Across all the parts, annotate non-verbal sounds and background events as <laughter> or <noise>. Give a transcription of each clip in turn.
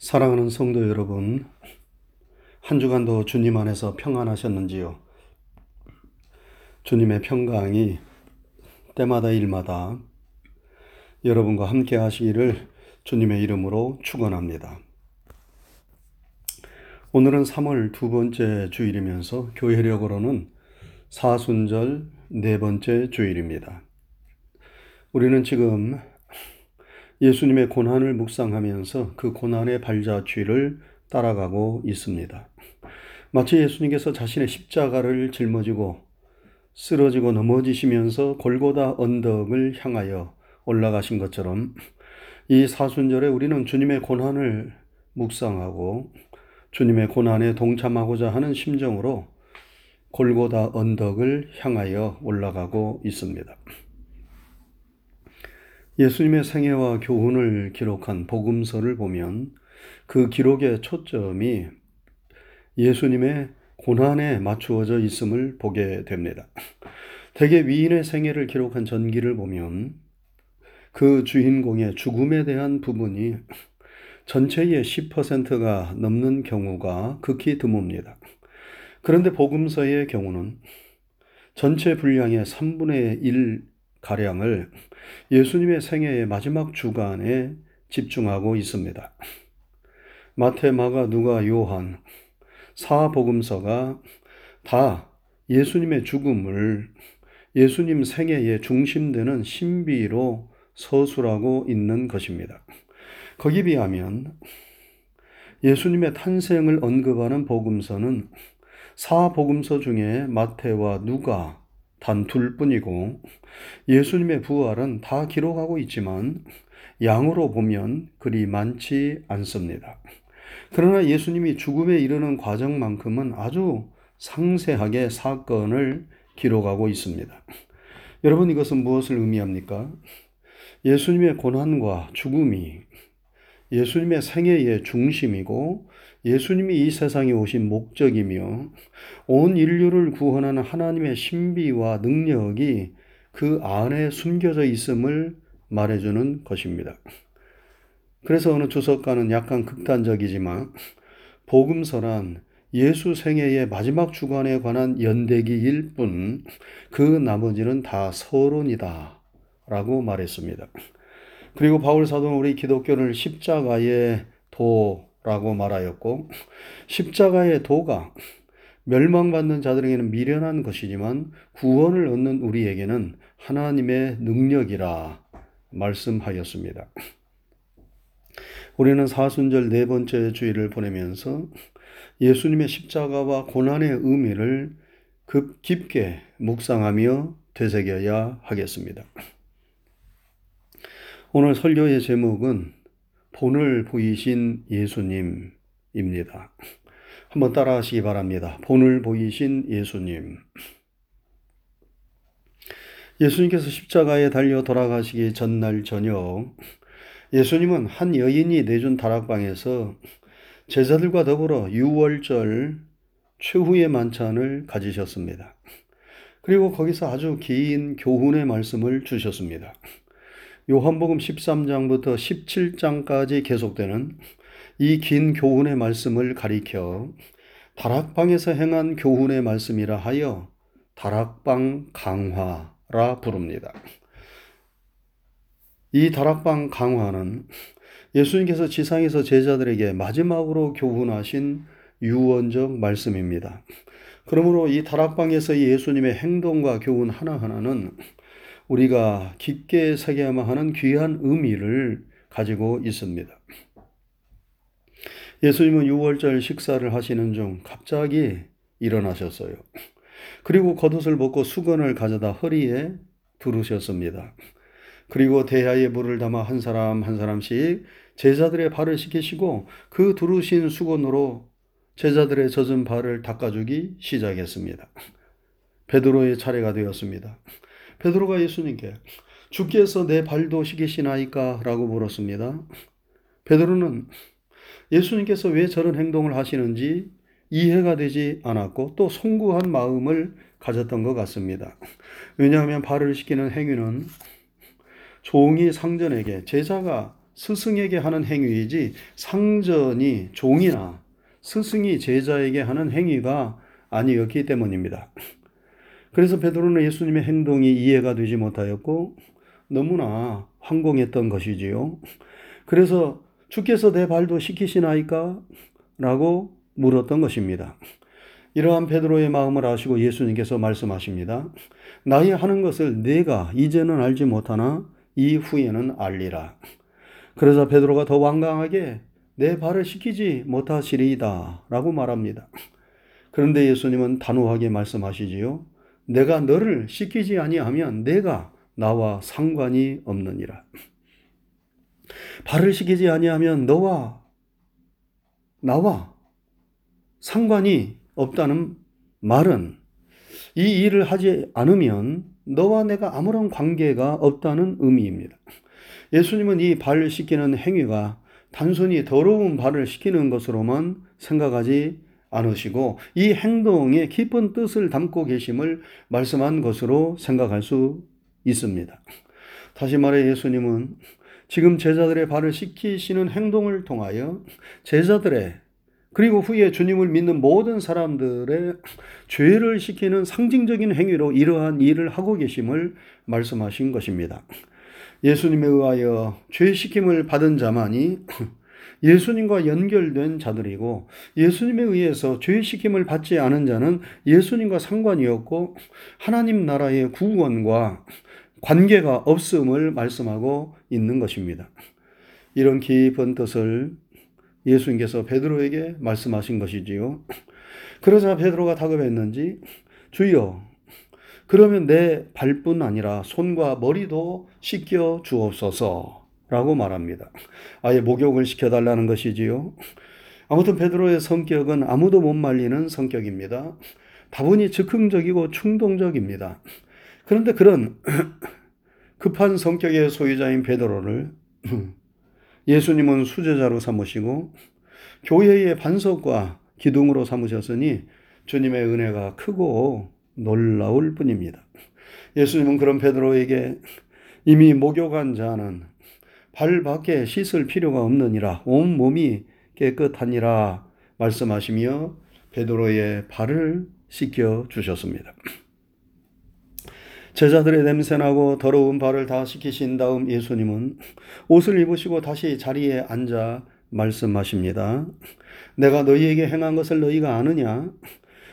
사랑하는 성도 여러분, 한 주간도 주님 안에서 평안하셨는지요? 주님의 평강이 때마다 일마다 여러분과 함께 하시기를 주님의 이름으로 축원합니다. 오늘은 3월 두 번째 주일이면서 교회력으로는 사순절 네 번째 주일입니다. 우리는 지금 예수님의 고난을 묵상하면서 그 고난의 발자취를 따라가고 있습니다. 마치 예수님께서 자신의 십자가를 짊어지고 쓰러지고 넘어지시면서 골고다 언덕을 향하여 올라가신 것처럼 이 사순절에 우리는 주님의 고난을 묵상하고 주님의 고난에 동참하고자 하는 심정으로 골고다 언덕을 향하여 올라가고 있습니다. 예수님의 생애와 교훈을 기록한 복음서를 보면 그 기록의 초점이 예수님의 고난에 맞추어져 있음을 보게 됩니다. 대개 위인의 생애를 기록한 전기를 보면 그 주인공의 죽음에 대한 부분이 전체의 10%가 넘는 경우가 극히 드뭅니다. 그런데 복음서의 경우는 전체 분량의 3분의 1 가량을 예수님의 생애의 마지막 주간에 집중하고 있습니다. 마태, 마가, 누가, 요한, 사복음서가 다 예수님의 죽음을 예수님 생애의 중심되는 신비로 서술하고 있는 것입니다. 거기 비하면 예수님의 탄생을 언급하는 복음서는 사복음서 중에 마태와 누가 단 둘뿐이고 예수님의 부활은 다 기록하고 있지만 양으로 보면 그리 많지 않습니다. 그러나 예수님이 죽음에 이르는 과정만큼은 아주 상세하게 사건을 기록하고 있습니다. 여러분 이것은 무엇을 의미합니까? 예수님의 고난과 죽음이 예수님의 생애의 중심이고 예수님이 이 세상에 오신 목적이며 온 인류를 구원하는 하나님의 신비와 능력이 그 안에 숨겨져 있음을 말해주는 것입니다. 그래서 어느 주석가는 약간 극단적이지만 복음서란 예수 생애의 마지막 주간에 관한 연대기일 뿐 그 나머지는 다 서론이다 라고 말했습니다. 그리고 바울 사도는 우리 기독교를 십자가의 도 라고 말하였고 십자가의 도가 멸망받는 자들에게는 미련한 것이지만 구원을 얻는 우리에게는 하나님의 능력이라 말씀하였습니다. 우리는 사순절 네 번째 주일을 보내면서 예수님의 십자가와 고난의 의미를 급 깊게 묵상하며 되새겨야 하겠습니다. 오늘 설교의 제목은 본을 보이신 예수님입니다. 한번 따라 하시기 바랍니다. 본을 보이신 예수님. 예수님께서 십자가에 달려 돌아가시기 전날 저녁, 예수님은 한 여인이 내준 다락방에서 제자들과 더불어 유월절 최후의 만찬을 가지셨습니다. 그리고 거기서 아주 긴 교훈의 말씀을 주셨습니다. 요한복음 13장부터 17장까지 계속되는 이 긴 교훈의 말씀을 가리켜 다락방에서 행한 교훈의 말씀이라 하여 다락방 강화라 부릅니다. 이 다락방 강화는 예수님께서 지상에서 제자들에게 마지막으로 교훈하신 유언적 말씀입니다. 그러므로 이 다락방에서 예수님의 행동과 교훈 하나하나는 우리가 깊게 새겨야만 하는 귀한 의미를 가지고 있습니다. 예수님은 6월절 식사를 하시는 중 갑자기 일어나셨어요. 그리고 겉옷을 벗고 수건을 가져다 허리에 두르셨습니다. 그리고 대야에 물을 담아 한 사람 한 사람씩 제자들의 발을 씻기시고 그 두르신 수건으로 제자들의 젖은 발을 닦아주기 시작했습니다. 베드로의 차례가 되었습니다. 베드로가 예수님께 주께서 내 발도 씻기시나이까? 라고 물었습니다. 베드로는 예수님께서 왜 저런 행동을 하시는지 이해가 되지 않았고 또 송구한 마음을 가졌던 것 같습니다. 왜냐하면 발을 씻기는 행위는 종이 상전에게 제자가 스승에게 하는 행위이지 상전이 종이나 스승이 제자에게 하는 행위가 아니었기 때문입니다. 그래서 베드로는 예수님의 행동이 이해가 되지 못하였고 너무나 황공했던 것이지요. 그래서 주께서 내 발도 씻기시나이까? 라고 물었던 것입니다. 이러한 베드로의 마음을 아시고 예수님께서 말씀하십니다. 나의 하는 것을 내가 이제는 알지 못하나 이후에는 알리라. 그러자 베드로가 더 완강하게 내 발을 씻기지 못하시리이다 라고 말합니다. 그런데 예수님은 단호하게 말씀하시지요. 내가 너를 씻기지 아니하면 내가 나와 상관이 없느니라. 발을 씻기지 아니하면 너와 나와 상관이 없다는 말은 이 일을 하지 않으면 너와 내가 아무런 관계가 없다는 의미입니다. 예수님은 이 발을 씻기는 행위가 단순히 더러운 발을 씻기는 것으로만 생각하지 않으시고 이 행동에 깊은 뜻을 담고 계심을 말씀한 것으로 생각할 수 있습니다. 다시 말해 예수님은 지금 제자들의 발을 씻기시는 행동을 통하여 제자들의 그리고 후에 주님을 믿는 모든 사람들의 죄를 시키는 상징적인 행위로 이러한 일을 하고 계심을 말씀하신 것입니다. 예수님에 의하여 죄 시킴을 받은 자만이 예수님과 연결된 자들이고 예수님에 의해서 죄시킴을 받지 않은 자는 예수님과 상관이 없고 하나님 나라의 구원과 관계가 없음을 말씀하고 있는 것입니다. 이런 깊은 뜻을 예수님께서 베드로에게 말씀하신 것이지요. 그러자 베드로가 다급했는지 주여 그러면 내 발뿐 아니라 손과 머리도 씻겨 주옵소서 라고 말합니다. 아예 목욕을 시켜달라는 것이지요. 아무튼 베드로의 성격은 아무도 못 말리는 성격입니다. 다분히 즉흥적이고 충동적입니다. 그런데 그런 <clears throat> 급한 성격의 소유자인 베드로를 <clears throat> 예수님은 수제자로 삼으시고 교회의 반석과 기둥으로 삼으셨으니 주님의 은혜가 크고 놀라울 뿐입니다. 예수님은 그런 베드로에게 이미 목욕한 자는 발 밖에 씻을 필요가 없느니라 온 몸이 깨끗하니라 말씀하시며 베드로의 발을 씻겨 주셨습니다. 제자들의 냄새나고 더러운 발을 다 씻기신 다음 예수님은 옷을 입으시고 다시 자리에 앉아 말씀하십니다. 내가 너희에게 행한 것을 너희가 아느냐?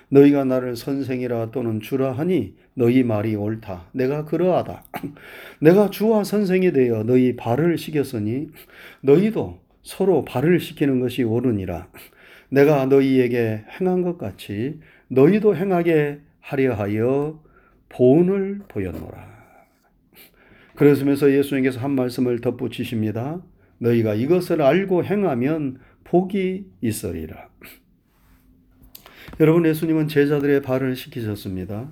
너희가 나를 선생이라 또는 주라 하니 너희 말이 옳다. 내가 그러하다. <clears throat> 내가 주와 선생이 되어 너희 발을 씻겼으니 너희도 서로 발을 씻기는 것이 옳으니라. 내가 너희에게 행한 것 같이 너희도 행하게 하려 하여 본을 보였노라. 그러면서 예수님께서 한 말씀을 덧붙이십니다. 너희가 이것을 알고 행하면 복이 있으리라. <clears throat> 여러분, 예수님은 제자들의 발을 씻기셨습니다.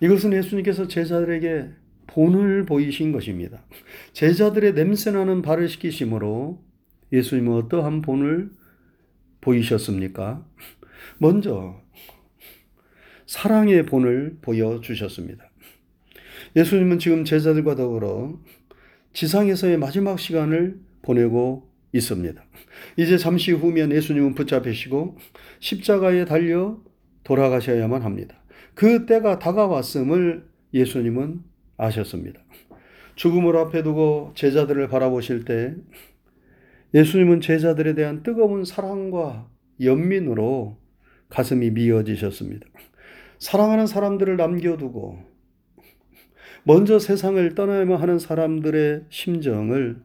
이것은 예수님께서 제자들에게 본을 보이신 것입니다. 제자들의 냄새나는 발을 씻기심으로 예수님은 어떠한 본을 보이셨습니까? 먼저 사랑의 본을 보여주셨습니다. 예수님은 지금 제자들과 더불어 지상에서의 마지막 시간을 보내고 있습니다. 이제 잠시 후면 예수님은 붙잡히시고 십자가에 달려 돌아가셔야만 합니다. 그 때가 다가왔음을 예수님은 아셨습니다. 죽음을 앞에 두고 제자들을 바라보실 때 예수님은 제자들에 대한 뜨거운 사랑과 연민으로 가슴이 미어지셨습니다. 사랑하는 사람들을 남겨두고 먼저 세상을 떠나야만 하는 사람들의 심정을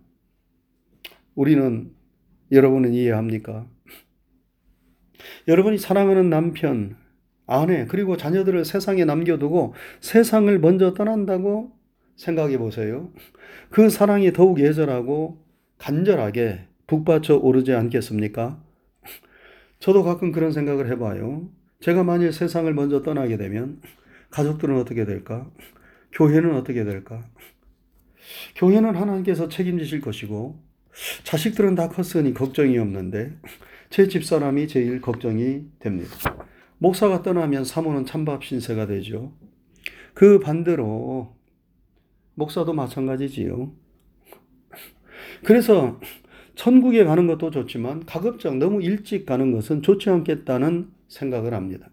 우리는 여러분은 이해합니까? 여러분이 사랑하는 남편, 아내, 그리고 자녀들을 세상에 남겨두고 세상을 먼저 떠난다고 생각해 보세요. 그 사랑이 더욱 예절하고 간절하게 북받쳐 오르지 않겠습니까? 저도 가끔 그런 생각을 해봐요. 제가 만일 세상을 먼저 떠나게 되면 가족들은 어떻게 될까? 교회는 어떻게 될까? 교회는 하나님께서 책임지실 것이고 자식들은 다 컸으니 걱정이 없는데 제 집사람이 제일 걱정이 됩니다. 목사가 떠나면 사모는 찬밥 신세가 되죠. 그 반대로 목사도 마찬가지지요. 그래서 천국에 가는 것도 좋지만 가급적 너무 일찍 가는 것은 좋지 않겠다는 생각을 합니다.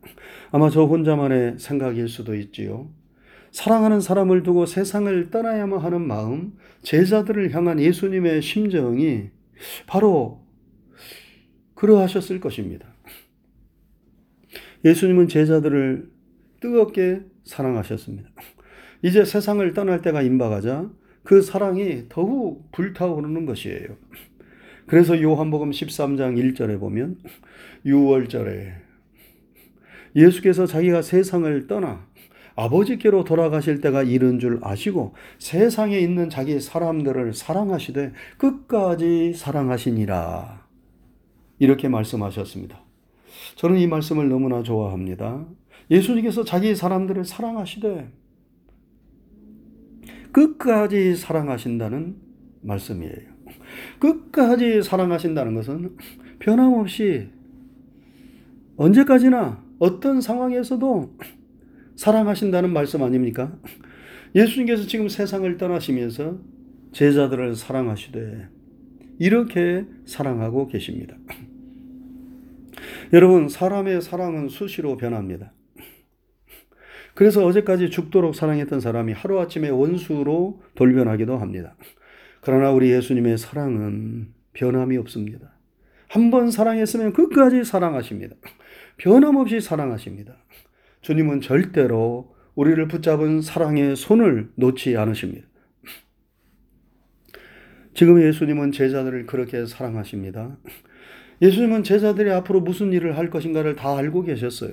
아마 저 혼자만의 생각일 수도 있지요. 사랑하는 사람을 두고 세상을 떠나야만 하는 마음, 제자들을 향한 예수님의 심정이 바로 그러하셨을 것입니다. 예수님은 제자들을 뜨겁게 사랑하셨습니다. 이제 세상을 떠날 때가 임박하자 그 사랑이 더욱 불타오르는 것이에요. 그래서 요한복음 13장 1절에 보면 6월절에 예수께서 자기가 세상을 떠나 아버지께로 돌아가실 때가 이른 줄 아시고 세상에 있는 자기 사람들을 사랑하시되 끝까지 사랑하시니라. 이렇게 말씀하셨습니다. 저는 이 말씀을 너무나 좋아합니다. 예수님께서 자기 사람들을 사랑하시되 끝까지 사랑하신다는 말씀이에요. 끝까지 사랑하신다는 것은 변함없이 언제까지나 어떤 상황에서도 사랑하신다는 말씀 아닙니까? 예수님께서 지금 세상을 떠나시면서 제자들을 사랑하시되 이렇게 사랑하고 계십니다. 여러분, 사람의 사랑은 수시로 변합니다. 그래서 어제까지 죽도록 사랑했던 사람이 하루아침에 원수로 돌변하기도 합니다. 그러나 우리 예수님의 사랑은 변함이 없습니다. 한 번 사랑했으면 끝까지 사랑하십니다. 변함없이 사랑하십니다. 주님은 절대로 우리를 붙잡은 사랑의 손을 놓지 않으십니다. 지금 예수님은 제자들을 그렇게 사랑하십니다. 예수님은 제자들이 앞으로 무슨 일을 할 것인가를 다 알고 계셨어요.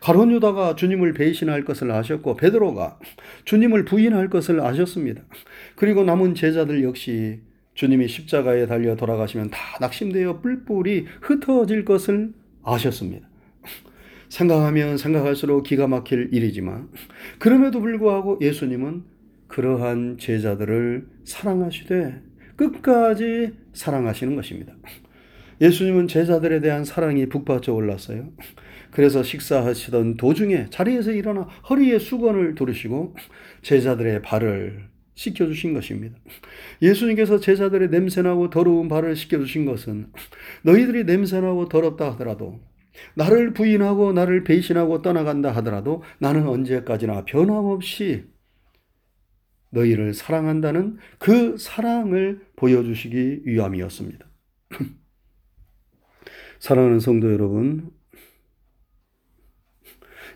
가론 유다가 주님을 배신할 것을 아셨고 베드로가 주님을 부인할 것을 아셨습니다. 그리고 남은 제자들 역시 주님이 십자가에 달려 돌아가시면 다 낙심되어 뿔뿔이 흩어질 것을 아셨습니다. 생각하면 생각할수록 기가 막힐 일이지만 그럼에도 불구하고 예수님은 그러한 제자들을 사랑하시되 끝까지 사랑하시는 것입니다. 예수님은 제자들에 대한 사랑이 북받쳐 올랐어요. 그래서 식사하시던 도중에 자리에서 일어나 허리에 수건을 두르시고 제자들의 발을 씻겨주신 것입니다. 예수님께서 제자들의 냄새나고 더러운 발을 씻겨주신 것은 너희들이 냄새나고 더럽다 하더라도 나를 부인하고 나를 배신하고 떠나간다 하더라도 나는 언제까지나 변함없이 너희를 사랑한다는 그 사랑을 보여주시기 위함이었습니다. <laughs> 사랑하는 성도 여러분,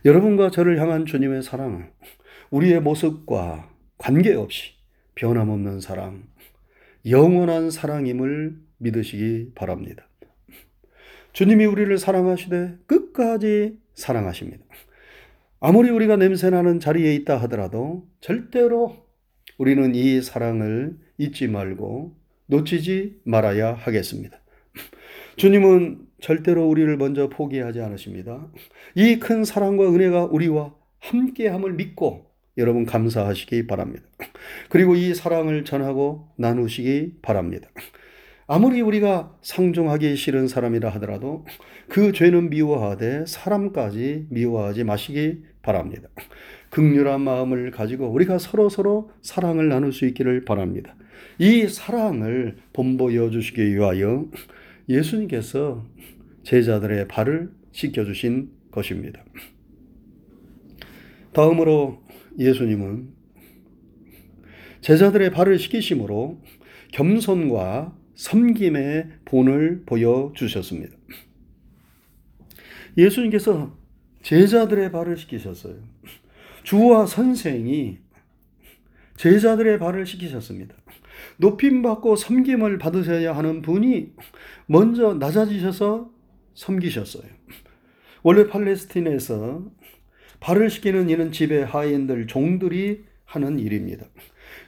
여러분과 저를 향한 주님의 사랑, 우리의 모습과 관계없이 변함없는 사랑, 영원한 사랑임을 믿으시기 바랍니다. 주님이 우리를 사랑하시되 끝까지 사랑하십니다. 아무리 우리가 냄새나는 자리에 있다 하더라도 절대로 우리는 이 사랑을 잊지 말고 놓치지 말아야 하겠습니다. 주님은 절대로 우리를 먼저 포기하지 않으십니다. 이 큰 사랑과 은혜가 우리와 함께함을 믿고 여러분 감사하시기 바랍니다. 그리고 이 사랑을 전하고 나누시기 바랍니다. 아무리 우리가 상종하기 싫은 사람이라 하더라도 그 죄는 미워하되 사람까지 미워하지 마시기 바랍니다. 극률한 마음을 가지고 우리가 서로 서로 사랑을 나눌 수 있기를 바랍니다. 이 사랑을 본보여 주시기 위하여 예수님께서 제자들의 발을 씻겨 주신 것입니다. 다음으로 예수님은 제자들의 발을 씻기심으로 겸손과 섬김의 본을 보여주셨습니다. 예수님께서 제자들의 발을 씻기셨어요. 주와 선생이 제자들의 발을 씻기셨습니다. 높임받고 섬김을 받으셔야 하는 분이 먼저 낮아지셔서 섬기셨어요. 원래 팔레스틴에서 발을 씻기는 일은 집의 하인들, 종들이 하는 일입니다.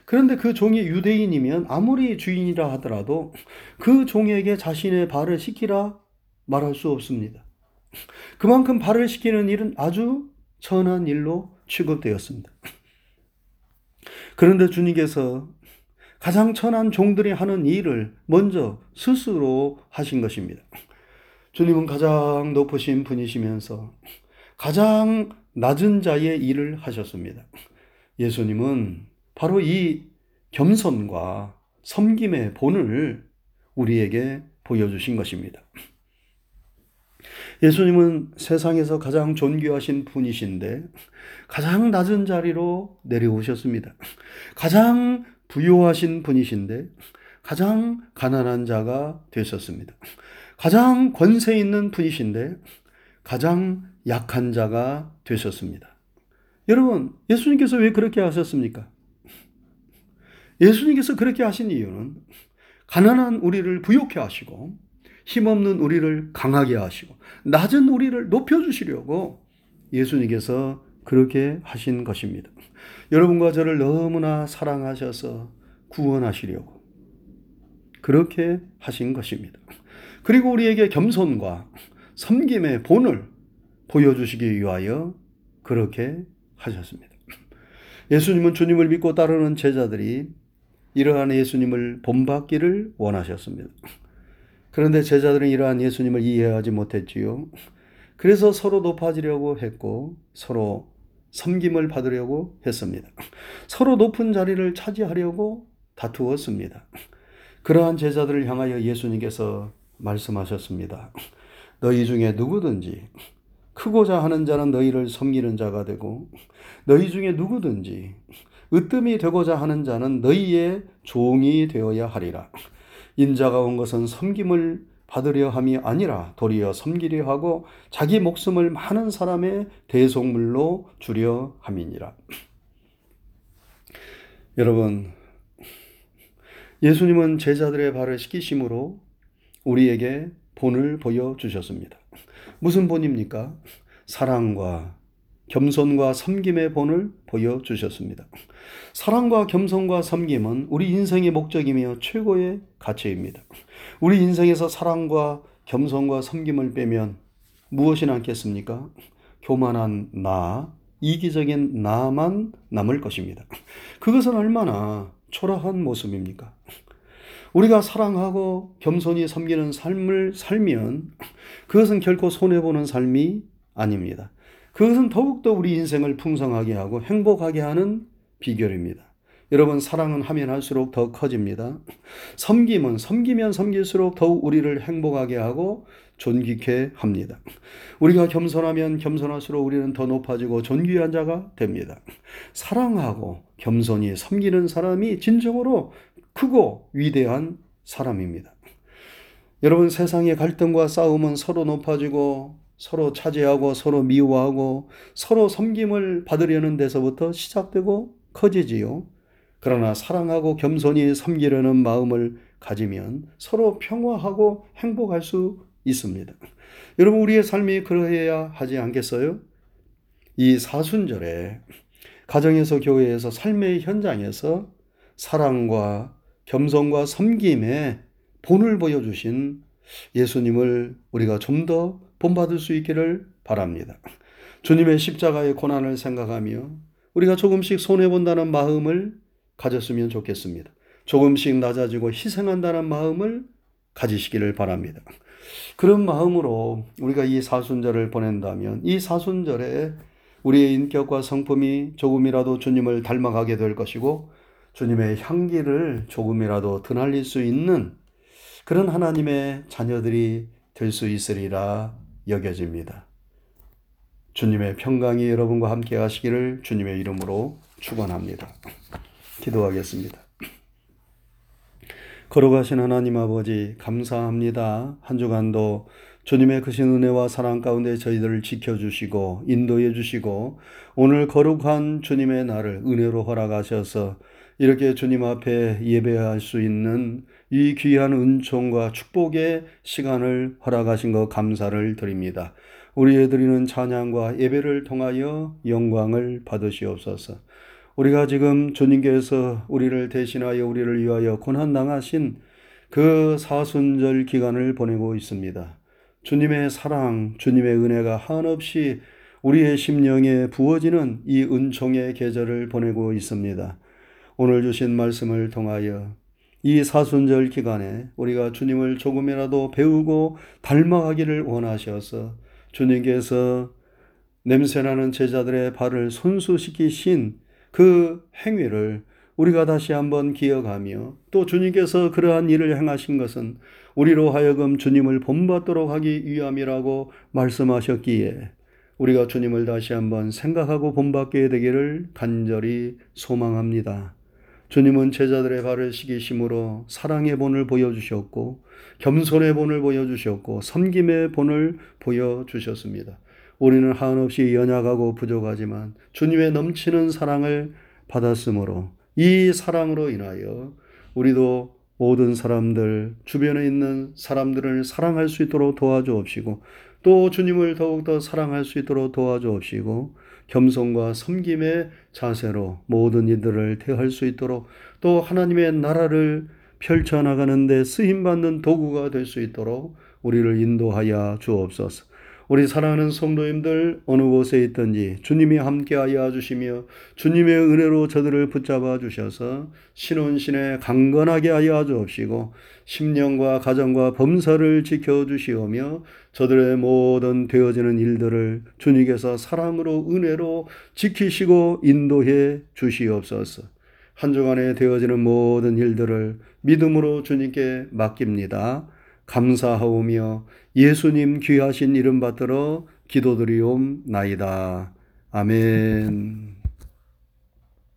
그런데 그 종이 유대인이면 아무리 주인이라 하더라도 그 종에게 자신의 발을 씻기라 말할 수 없습니다. 그만큼 발을 씻기는 일은 아주 천한 일로 취급되었습니다. 그런데 주님께서 가장 천한 종들이 하는 일을 먼저 스스로 하신 것입니다. 주님은 가장 높으신 분이시면서 가장 낮은 자의 일을 하셨습니다. 예수님은 바로 이 겸손과 섬김의 본을 우리에게 보여주신 것입니다. 예수님은 세상에서 가장 존귀하신 분이신데 가장 낮은 자리로 내려오셨습니다. 가장 부요하신 분이신데 가장 가난한 자가 되셨습니다. 가장 권세 있는 분이신데 가장 약한 자가 되셨습니다. 여러분, 예수님께서 왜 그렇게 하셨습니까? 예수님께서 그렇게 하신 이유는 가난한 우리를 부욕해 하시고 힘없는 우리를 강하게 하시고 낮은 우리를 높여 주시려고 예수님께서 그렇게 하신 것입니다. 여러분과 저를 너무나 사랑하셔서 구원하시려고 그렇게 하신 것입니다. 그리고 우리에게 겸손과 섬김의 본을 보여주시기 위하여 그렇게 하셨습니다. 예수님은 주님을 믿고 따르는 제자들이 이러한 예수님을 본받기를 원하셨습니다. 그런데 제자들은 이러한 예수님을 이해하지 못했지요. 그래서 서로 높아지려고 했고 서로 섬김을 받으려고 했습니다. 서로 높은 자리를 차지하려고 다투었습니다. 그러한 제자들을 향하여 예수님께서 말씀하셨습니다. 너희 중에 누구든지 크고자 하는 자는 너희를 섬기는 자가 되고 너희 중에 누구든지 으뜸이 되고자 하는 자는 너희의 종이 되어야 하리라. 인자가 온 것은 섬김을 받으려 함이 아니라 도리어 섬기려 하고 자기 목숨을 많은 사람의 대속물로 주려 함이니라. 여러분, 예수님은 제자들의 발을 씻기심으로 우리에게 본을 보여주셨습니다. 무슨 본입니까? 사랑과 겸손과 섬김의 본을 보여주셨습니다. 사랑과 겸손과 섬김은 우리 인생의 목적이며 최고의 가치입니다. 우리 인생에서 사랑과 겸손과 섬김을 빼면 무엇이 남겠습니까? 교만한 나, 이기적인 나만 남을 것입니다. 그것은 얼마나 초라한 모습입니까? 우리가 사랑하고 겸손히 섬기는 삶을 살면 그것은 결코 손해보는 삶이 아닙니다. 그것은 더욱더 우리 인생을 풍성하게 하고 행복하게 하는 비결입니다. 여러분, 사랑은 하면 할수록 더 커집니다. 섬김은 섬기면 섬길수록 더욱 우리를 행복하게 하고 존귀케 합니다. 우리가 겸손하면 겸손할수록 우리는 더 높아지고 존귀한 자가 됩니다. 사랑하고 겸손히 섬기는 사람이 진정으로 크고 위대한 사람입니다. 여러분 세상의 갈등과 싸움은 서로 높아지고 서로 차지하고 서로 미워하고 서로 섬김을 받으려는 데서부터 시작되고 커지지요. 그러나 사랑하고 겸손히 섬기려는 마음을 가지면 서로 평화하고 행복할 수 있습니다. 여러분 우리의 삶이 그러해야 하지 않겠어요? 이 사순절에 가정에서 교회에서 삶의 현장에서 사랑과 겸손과 섬김의 본을 보여주신 예수님을 우리가 좀더 본받을 수 있기를 바랍니다. 주님의 십자가의 고난을 생각하며 우리가 조금씩 손해본다는 마음을 가졌으면 좋겠습니다. 조금씩 낮아지고 희생한다는 마음을 가지시기를 바랍니다. 그런 마음으로 우리가 이 사순절을 보낸다면 이 사순절에 우리의 인격과 성품이 조금이라도 주님을 닮아가게 될 것이고 주님의 향기를 조금이라도 드날릴 수 있는 그런 하나님의 자녀들이 될 수 있으리라 여겨집니다. 주님의 평강이 여러분과 함께 하시기를 주님의 이름으로 축원합니다. 기도하겠습니다. 걸어가신 하나님 아버지 감사합니다. 한 주간도 주님의 크신 은혜와 사랑 가운데 저희들을 지켜주시고 인도해 주시고 오늘 거룩한 주님의 날을 은혜로 허락하셔서 이렇게 주님 앞에 예배할 수 있는 이 귀한 은총과 축복의 시간을 허락하신 것 감사를 드립니다. 우리의 드리는 찬양과 예배를 통하여 영광을 받으시옵소서. 우리가 지금 주님께서 우리를 대신하여 우리를 위하여 고난당하신 그 사순절 기간을 보내고 있습니다. 주님의 사랑, 주님의 은혜가 한없이 우리의 심령에 부어지는 이 은총의 계절을 보내고 있습니다. 오늘 주신 말씀을 통하여 이 사순절 기간에 우리가 주님을 조금이라도 배우고 닮아가기를 원하셔서 주님께서 냄새나는 제자들의 발을 손수시키신 그 행위를 우리가 다시 한번 기억하며 또 주님께서 그러한 일을 행하신 것은 우리로 하여금 주님을 본받도록 하기 위함이라고 말씀하셨기에 우리가 주님을 다시 한번 생각하고 본받게 되기를 간절히 소망합니다. 주님은 제자들의 발을 시기심으로 사랑의 본을 보여주셨고 겸손의 본을 보여주셨고 섬김의 본을 보여주셨습니다. 우리는 한없이 연약하고 부족하지만 주님의 넘치는 사랑을 받았으므로 이 사랑으로 인하여 우리도 모든 사람들, 주변에 있는 사람들을 사랑할 수 있도록 도와주옵시고 또 주님을 더욱더 사랑할 수 있도록 도와주옵시고 겸손과 섬김의 자세로 모든 이들을 대할 수 있도록 또 하나님의 나라를 펼쳐나가는 데 쓰임받는 도구가 될 수 있도록 우리를 인도하여 주옵소서. 우리 사랑하는 성도님들 어느 곳에 있든지 주님이 함께하여 주시며 주님의 은혜로 저들을 붙잡아 주셔서 신혼신에 강건하게 하여 주옵시고 심령과 가정과 범사를 지켜 주시오며 저들의 모든 되어지는 일들을 주님께서 사랑으로 은혜로 지키시고 인도해 주시옵소서. 한 주간에 되어지는 모든 일들을 믿음으로 주님께 맡깁니다. 감사하오며 예수님 귀하신 이름 받들어 기도드리옵나이다. 아멘.